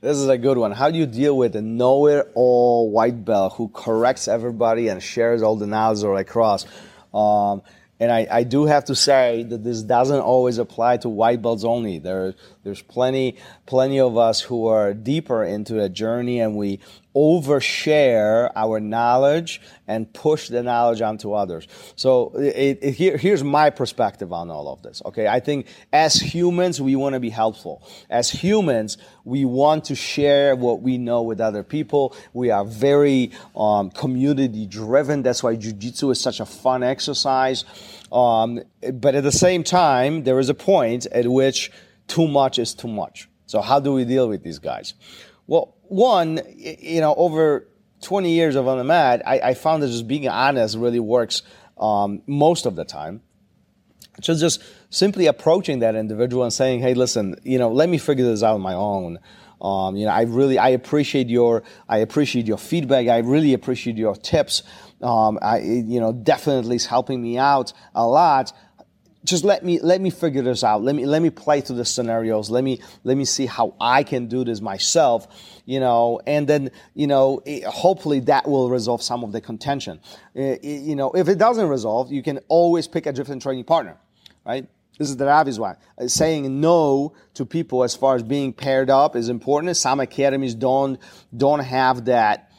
This is a good one. How do you deal with a know-it-all white belt who corrects everybody and shares all the knowledge right across? Um, and I, I, do have to say that this doesn't always apply to white belts only. There, there's plenty, plenty of us who are deeper into the journey and we overshare our knowledge and push the knowledge onto others. So it, it, here, here's my perspective on all of this. Okay, I think as humans we want to be helpful. As humans we want to share what we know with other people. We are very um, community driven. That's why jujitsu is such a fun exercise. Um, but at the same time, there is a point at which too much is too much. So how do we deal with these guys? Well, one, you know, over 20 years of on the mat, I, I found that just being honest really works um, most of the time. So just simply approaching that individual and saying, "Hey, listen, you know, let me figure this out on my own." Um, you know, I really I appreciate your I appreciate your feedback. I really appreciate your tips. Um, I you know definitely is helping me out a lot just let me let me figure this out. Let me let me play through the scenarios. Let me let me see how I can do this myself. You know, and then you know, it, hopefully that will resolve some of the contention. It, it, you know, if it doesn't resolve, you can always pick a different training partner, right? This is the obvious one. Uh, saying no to people as far as being paired up is important. Some academies don't don't have that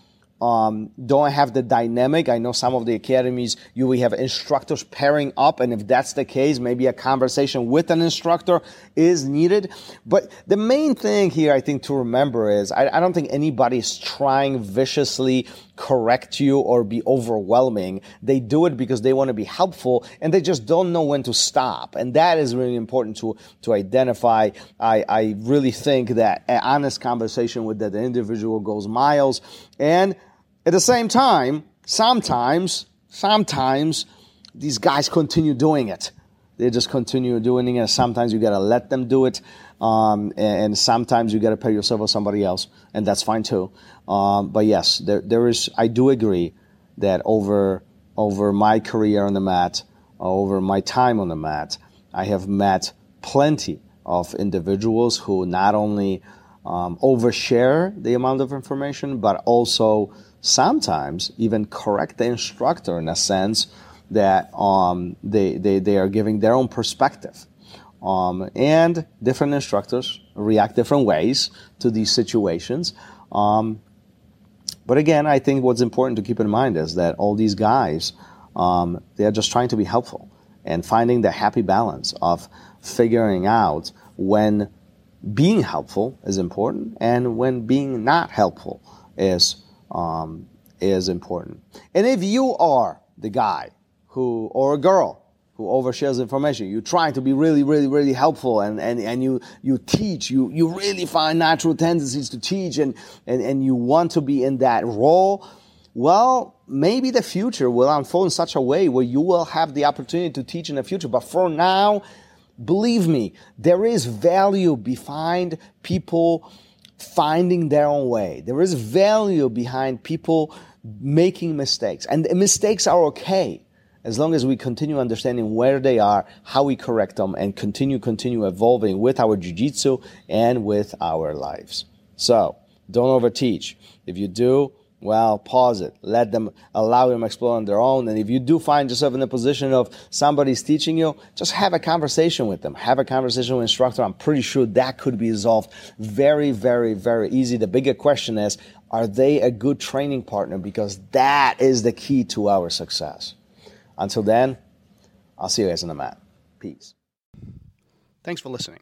um, don't have the dynamic. I know some of the academies you will have instructors pairing up, and if that's the case, maybe a conversation with an instructor is needed. But the main thing here, I think, to remember is I, I don't think anybody is trying viciously correct you or be overwhelming. They do it because they want to be helpful and they just don't know when to stop. And that is really important to, to identify. I, I really think that an honest conversation with that individual goes miles. And at the same time, sometimes, sometimes these guys continue doing it. They just continue doing it. Sometimes you gotta let them do it, um, and, sometimes you gotta pay yourself or somebody else, and that's fine too. Um, but yes, there, there is. I do agree that over over my career on the mat, over my time on the mat, I have met plenty of individuals who not only um, overshare the amount of information, but also sometimes even correct the instructor in a sense that um, they, they, they are giving their own perspective. Um, and different instructors react different ways to these situations. Um, but again, I think what's important to keep in mind is that all these guys, um, they are just trying to be helpful and finding the happy balance of figuring out when being helpful is important and when being not helpful is um, is important. And if you are the guy who, or a girl who overshares information, you're trying to be really, really, really helpful and, and, and you, you teach, you, you really find natural tendencies to teach and, and, and you want to be in that role, well, maybe the future will unfold in such a way where you will have the opportunity to teach in the future. But for now, believe me, there is value behind people finding their own way. There is value behind people making mistakes. And mistakes are okay as long as we continue understanding where they are, how we correct them, and continue, continue evolving with our jiu-jitsu and with our lives. So, don't overteach. If you do, well, pause it. Let them allow them explore on their own. And if you do find yourself in the position of somebody's teaching you, just have a conversation with them. Have a conversation with instructor. I'm pretty sure that could be resolved very, very, very easy. The bigger question is, are they a good training partner? Because that is the key to our success. Until then, I'll see you guys on the mat. Peace. Thanks for listening.